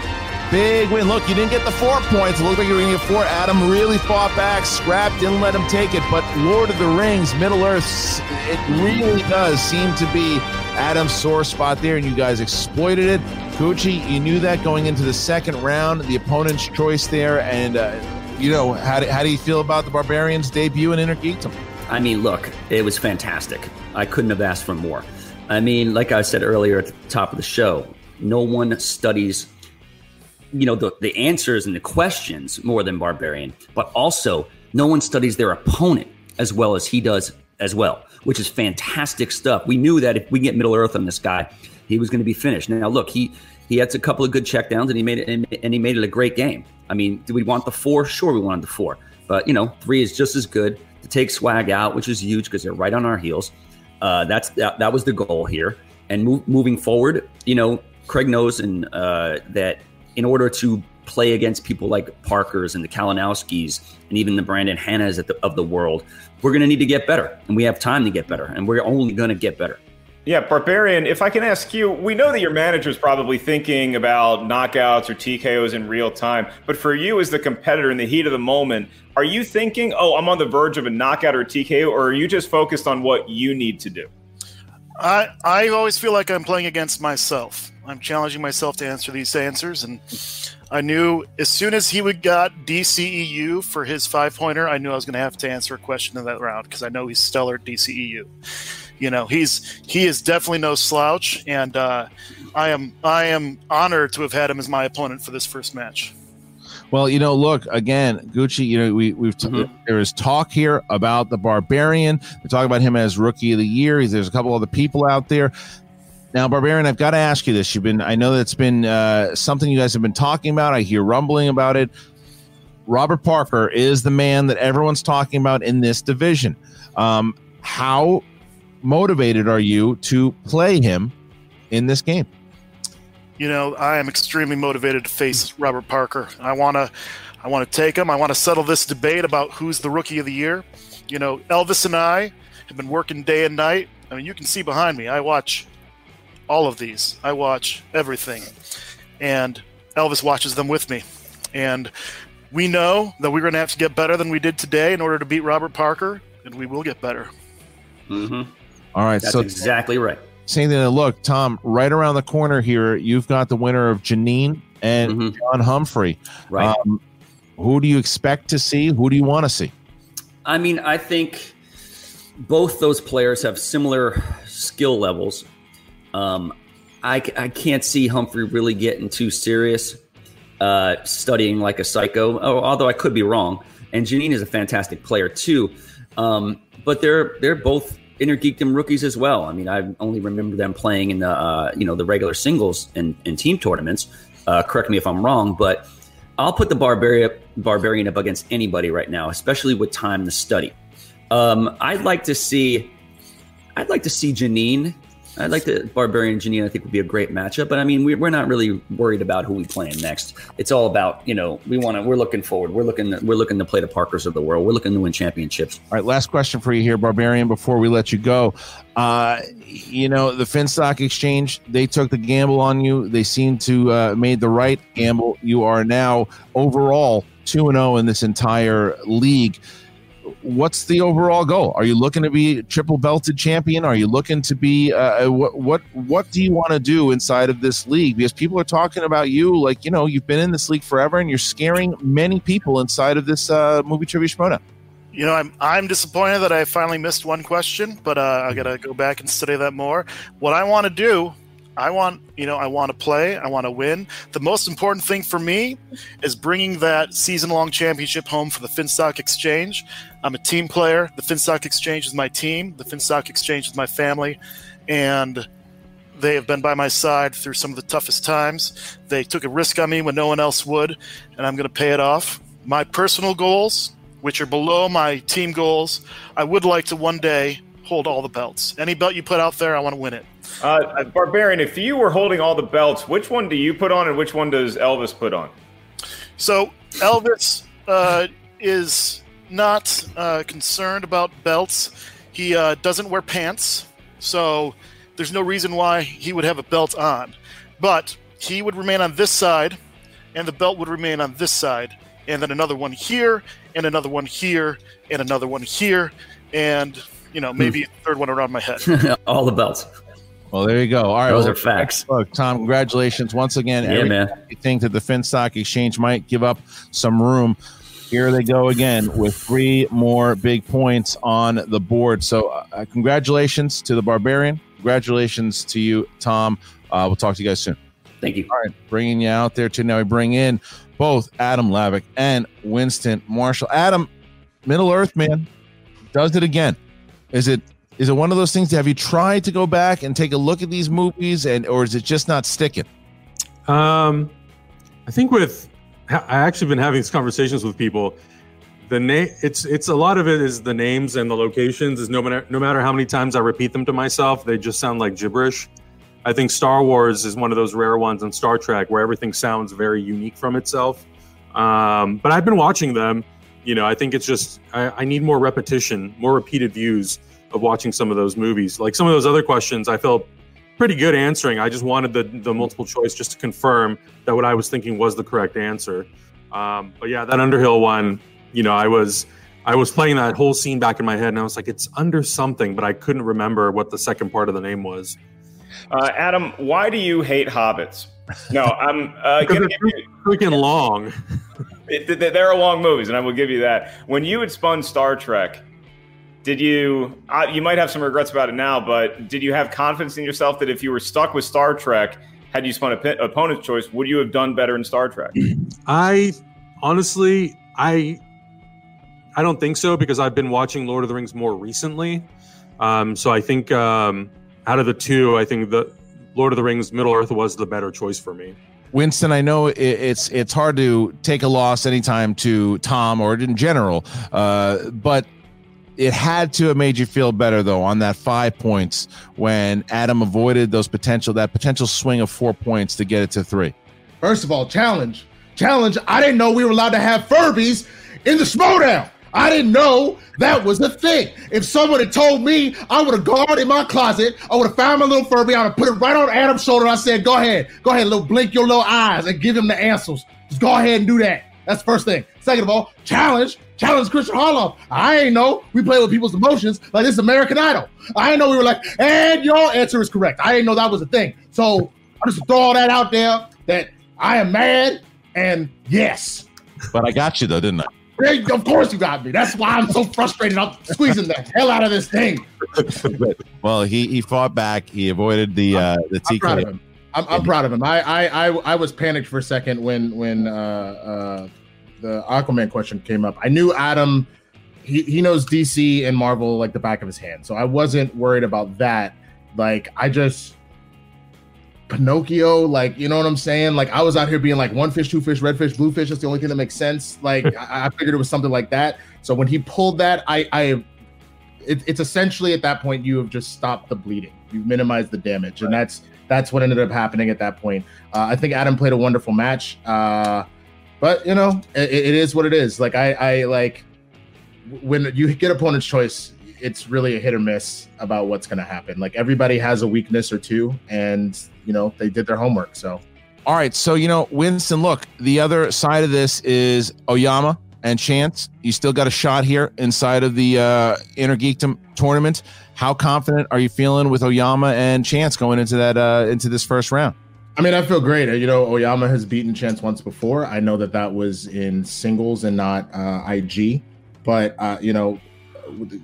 Big win. Look, you didn't get the four points. It looked like you were going to get four. Adam really fought back, scrapped, didn't let him take it. But Lord of the Rings, Middle Earth, it really does seem to be Adam's sore spot there, and you guys exploited it. Gucci, you knew that going into the second round, the opponent's choice there. And, uh, you know, how do, how do you feel about the Barbarians' debut in Inner Geekdom? I mean, look, it was fantastic. I couldn't have asked for more. I mean, like I said earlier at the top of the show, no one studies you know the, the answers and the questions more than Barbarian, but also no one studies their opponent as well as he does as well, which is fantastic stuff. We knew that if we get Middle Earth on this guy, he was going to be finished. Now look, he he had a couple of good checkdowns and he made it and he made it a great game. I mean, do we want the four? Sure, we wanted the four, but you know, three is just as good to take swag out, which is huge because they're right on our heels. Uh, that's that, that was the goal here. And move, moving forward, you know, Craig knows and uh, that in order to play against people like Parkers and the Kalinowskis and even the Brandon Hannas of the world, we're going to need to get better, and we have time to get better, and we're only going to get better. Yeah, Barbarian, if I can ask you, we know that your manager is probably thinking about knockouts or TKOs in real time, but for you as the competitor in the heat of the moment, are you thinking, oh, I'm on the verge of a knockout or a TKO, or are you just focused on what you need to do? I, I always feel like I'm playing against myself. I'm challenging myself to answer these answers, and I knew as soon as he would got DCEU for his five pointer, I knew I was going to have to answer a question in that round because I know he's stellar at DCEU you know he's he is definitely no slouch, and uh, I am I am honored to have had him as my opponent for this first match. Well, you know, look again, Gucci. You know, we we've t- mm-hmm. there is talk here about the Barbarian. We talk about him as Rookie of the Year. There's a couple other people out there. Now, Barbarian, I've got to ask you this. You've been, I know that's been uh, something you guys have been talking about. I hear rumbling about it. Robert Parker is the man that everyone's talking about in this division. Um, how motivated are you to play him in this game? You know, I am extremely motivated to face Robert Parker. I want to I want to take him. I want to settle this debate about who's the rookie of the year. You know, Elvis and I have been working day and night. I mean, you can see behind me. I watch all of these. I watch everything. And Elvis watches them with me. And we know that we're going to have to get better than we did today in order to beat Robert Parker, and we will get better. Mm-hmm. All right, That's so exactly right. Same thing. Look, Tom, right around the corner here, you've got the winner of Janine and mm-hmm. John Humphrey. Right. Um, who do you expect to see? Who do you want to see? I mean, I think both those players have similar skill levels. Um, I, I can't see Humphrey really getting too serious, uh, studying like a psycho. Oh, although I could be wrong. And Janine is a fantastic player too. Um, but they're they're both Inner geekdom rookies as well. I mean, I only remember them playing in the uh, you know the regular singles and, and team tournaments. Uh, correct me if I'm wrong, but I'll put the barbarian barbarian up against anybody right now, especially with time to study. Um, I'd like to see, I'd like to see Janine I'd like to Barbarian Janine. I think would be a great matchup. But I mean, we, are not really worried about who we playing next. It's all about you know we want to. We're looking forward. We're looking. We're looking to play the Parkers of the world. We're looking to win championships. All right. Last question for you here, Barbarian. Before we let you go, uh, you know the Finstock Exchange. They took the gamble on you. They seem to uh, made the right gamble. You are now overall two and zero oh in this entire league what's the overall goal? Are you looking to be triple belted champion? Are you looking to be uh, uh what what what do you want to do inside of this league? Because people are talking about you like you know you've been in this league forever and you're scaring many people inside of this uh, movie trivia Schmoedown. You know, I'm I'm disappointed that I finally missed one question, but uh, I gotta go back and study that more. What I want to do I want, you know, I want to play. I want to win. The most important thing for me is bringing that season-long championship home for the Finstock Exchange. I'm a team player. The Finstock Exchange is my team. The Finstock Exchange is my family, and they have been by my side through some of the toughest times. They took a risk on me when no one else would, and I'm going to pay it off. My personal goals, which are below my team goals, I would like to one day hold all the belts. Any belt you put out there, I want to win it. Uh, Barbarian, if you were holding all the belts, which one do you put on and which one does Elvis put on? So Elvis uh, is not uh, concerned about belts. He uh, doesn't wear pants, so there's no reason why he would have a belt on. But he would remain on this side, and the belt would remain on this side, and then another one here, and another one here, and another one here, and you know maybe a third one around my head. All the belts. Well, there you go. All right, those well, are facts. Look, Tom, congratulations once again. Yeah, man. You think that the Finstock Exchange might give up some room? Here they go again with three more big points on the board. So, uh, congratulations to the Barbarian. Congratulations to you, Tom. Uh, we'll talk to you guys soon. Thank you. All right, bringing you out there to now we bring in both Adam Lavick and Winston Marshall. Adam, Middle Earth man, does it again. Is it is it one of those things? Have you tried to go back and take a look at these movies, and or is it just not sticking? Um, I think with I actually been having these conversations with people. The name it's it's a lot of it is the names and the locations. Is no matter no matter how many times I repeat them to myself, they just sound like gibberish. I think Star Wars is one of those rare ones, and Star Trek where everything sounds very unique from itself. Um, but I've been watching them. You know, I think it's just I, I need more repetition, more repeated views of watching some of those movies. Like some of those other questions, I felt pretty good answering. I just wanted the the multiple choice just to confirm that what I was thinking was the correct answer. Um, but yeah, that Underhill one, you know, I was I was playing that whole scene back in my head, and I was like, it's under something, but I couldn't remember what the second part of the name was. Uh, Adam, why do you hate hobbits? No, I'm uh, because it's freaking long. it, they're long movies, and I will give you that. When you had spun Star Trek, did you? Uh, you might have some regrets about it now, but did you have confidence in yourself that if you were stuck with Star Trek, had you spun op- opponent's choice, would you have done better in Star Trek? I honestly, I, I don't think so because I've been watching Lord of the Rings more recently. Um, so I think um, out of the two, I think the Lord of the Rings Middle Earth was the better choice for me. Winston, I know it's it's hard to take a loss anytime to Tom or in general, uh, but it had to have made you feel better though on that five points when Adam avoided those potential that potential swing of four points to get it to three. First of all, challenge, challenge. I didn't know we were allowed to have Furbies in the Schmoedown. I didn't know that was a thing. If someone had told me, I would have gone in my closet. I would have found my little Furby. I would have put it right on Adam's shoulder. I said, "Go ahead, go ahead, little blink your little eyes and give him the answers. Just go ahead and do that." That's the first thing. Second of all, challenge, challenge Christian Harloff. I ain't know we play with people's emotions like this American Idol. I ain't know we were like, and your answer is correct. I didn't know that was a thing. So I just throw all that out there that I am mad and yes. But I got you though, didn't I? Hey, of course you got me. That's why I'm so frustrated. I'm squeezing the hell out of this thing. well, he he fought back. He avoided the uh the I'm proud of him. I'm, I'm proud of him. I, I I I was panicked for a second when when uh, uh, the Aquaman question came up. I knew Adam. He, he knows DC and Marvel like the back of his hand, so I wasn't worried about that. Like I just Pinocchio, like you know what I'm saying? Like I was out here being like one fish, two fish, red fish, blue fish. That's the only thing that makes sense. Like I, I figured it was something like that. So when he pulled that, I I it, it's essentially at that point you have just stopped the bleeding. You've minimized the damage, and that's that's what ended up happening at that point. Uh, I think Adam played a wonderful match, uh, but you know it, it is what it is. Like I I like when you get opponent's choice, it's really a hit or miss about what's going to happen. Like everybody has a weakness or two, and you know they did their homework. So, all right. So you know, Winston, look, the other side of this is Oyama and Chance. You still got a shot here inside of the uh, Inner Geekdom tournament. How confident are you feeling with Oyama and Chance going into that uh, into this first round? I mean, I feel great. You know, Oyama has beaten Chance once before. I know that that was in singles and not uh, IG, but uh, you know,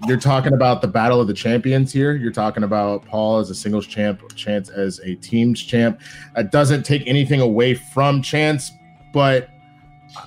you're talking about the battle of the champions here. You're talking about Paul as a singles champ, Chance as a teams champ. It doesn't take anything away from Chance, but uh,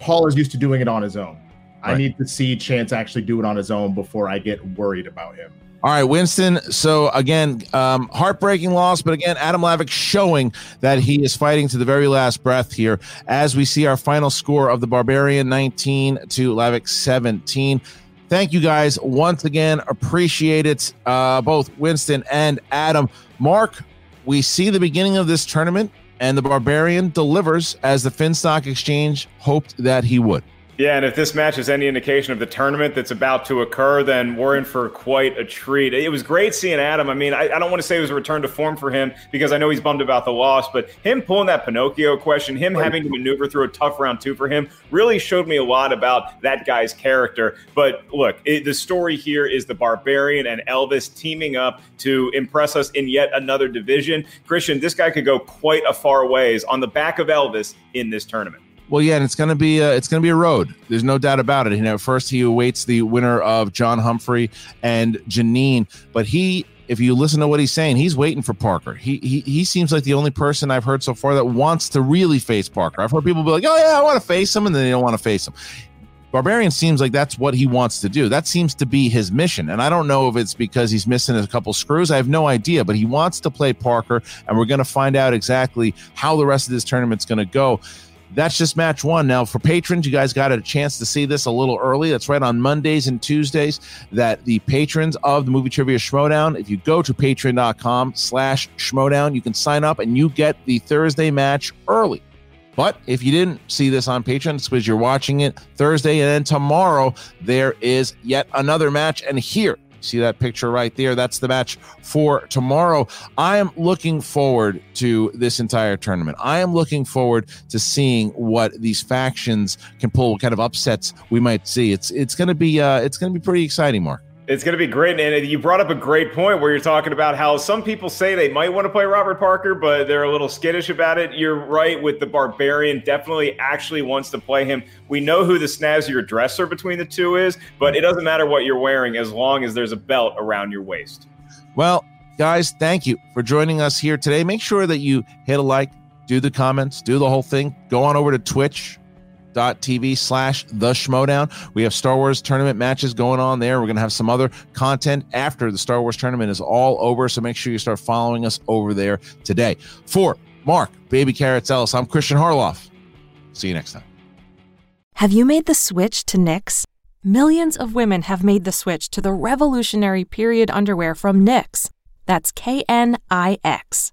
Paul is used to doing it on his own. Right. I need to see Chance actually do it on his own before I get worried about him. All right, Winston. So again, um, heartbreaking loss, but again, Adam Lavick showing that he is fighting to the very last breath here. As we see our final score of the Barbarian 19 to Lavick 17. Thank you guys once again. Appreciate it, uh, both Winston and Adam. Mark, we see the beginning of this tournament, and the Barbarian delivers as the Finstock Exchange hoped that he would. Yeah, and if this match is any indication of the tournament that's about to occur, then we're in for quite a treat. It was great seeing Adam. I mean, I, I, don't want to say it was a return to form for him because I know he's bummed about the loss, but him pulling that Pinocchio question, him having to maneuver through a tough round two for him, really showed me a lot about that guy's character. But look, it, the story here is the Barbarian and Elvis teaming up to impress us in yet another division. Christian, this guy could go quite a far ways on the back of Elvis in this tournament. Well, yeah, and it's gonna be a, it's gonna be a road. There's no doubt about it. You know, first he awaits the winner of John Humphrey and Janine, but he, if you listen to what he's saying, he's waiting for Parker. He he he seems like the only person I've heard so far that wants to really face Parker. I've heard people be like, "Oh yeah, I want to face him," and then they don't want to face him. Barbarian seems like that's what he wants to do. That seems to be his mission. And I don't know if it's because he's missing a couple screws. I have no idea, but he wants to play Parker, and we're going to find out exactly how the rest of this tournament's going to go. That's just match one. Now, for patrons, you guys got a chance to see this a little early. That's right on Mondays and Tuesdays. That the patrons of the Movie Trivia Schmoedown, if you go to patreon.com slash schmoedown, you can sign up and you get the Thursday match early. But if you didn't see this on Patreon, it's because you're watching it Thursday. And then tomorrow, there is yet another match. And here, see that picture right there? That's the match for tomorrow. I am looking forward to this entire tournament. I am looking forward to seeing what these factions can pull, what kind of upsets we might see. It's it's gonna be uh it's gonna be pretty exciting, Mark. It's going to be great. And you brought up a great point where you're talking about how some people say they might want to play Robert Parker, but they're a little skittish about it. You're right with the Barbarian, definitely actually wants to play him. We know who the snazzier dresser between the two is, but it doesn't matter what you're wearing as long as there's a belt around your waist. Well, guys, thank you for joining us here today. Make sure that you hit a like, do the comments, do the whole thing. Go on over to Twitch, TV slash the schmoedown. We have star wars tournament matches going on there. We're going to have some other content after the star wars tournament is all over so make sure you start following us over there today. For mark baby carrots ellis i'm kristian harloff. See you next time. Have you made the switch to knix Millions of women have made the switch to the revolutionary period underwear from knix That's K N I X.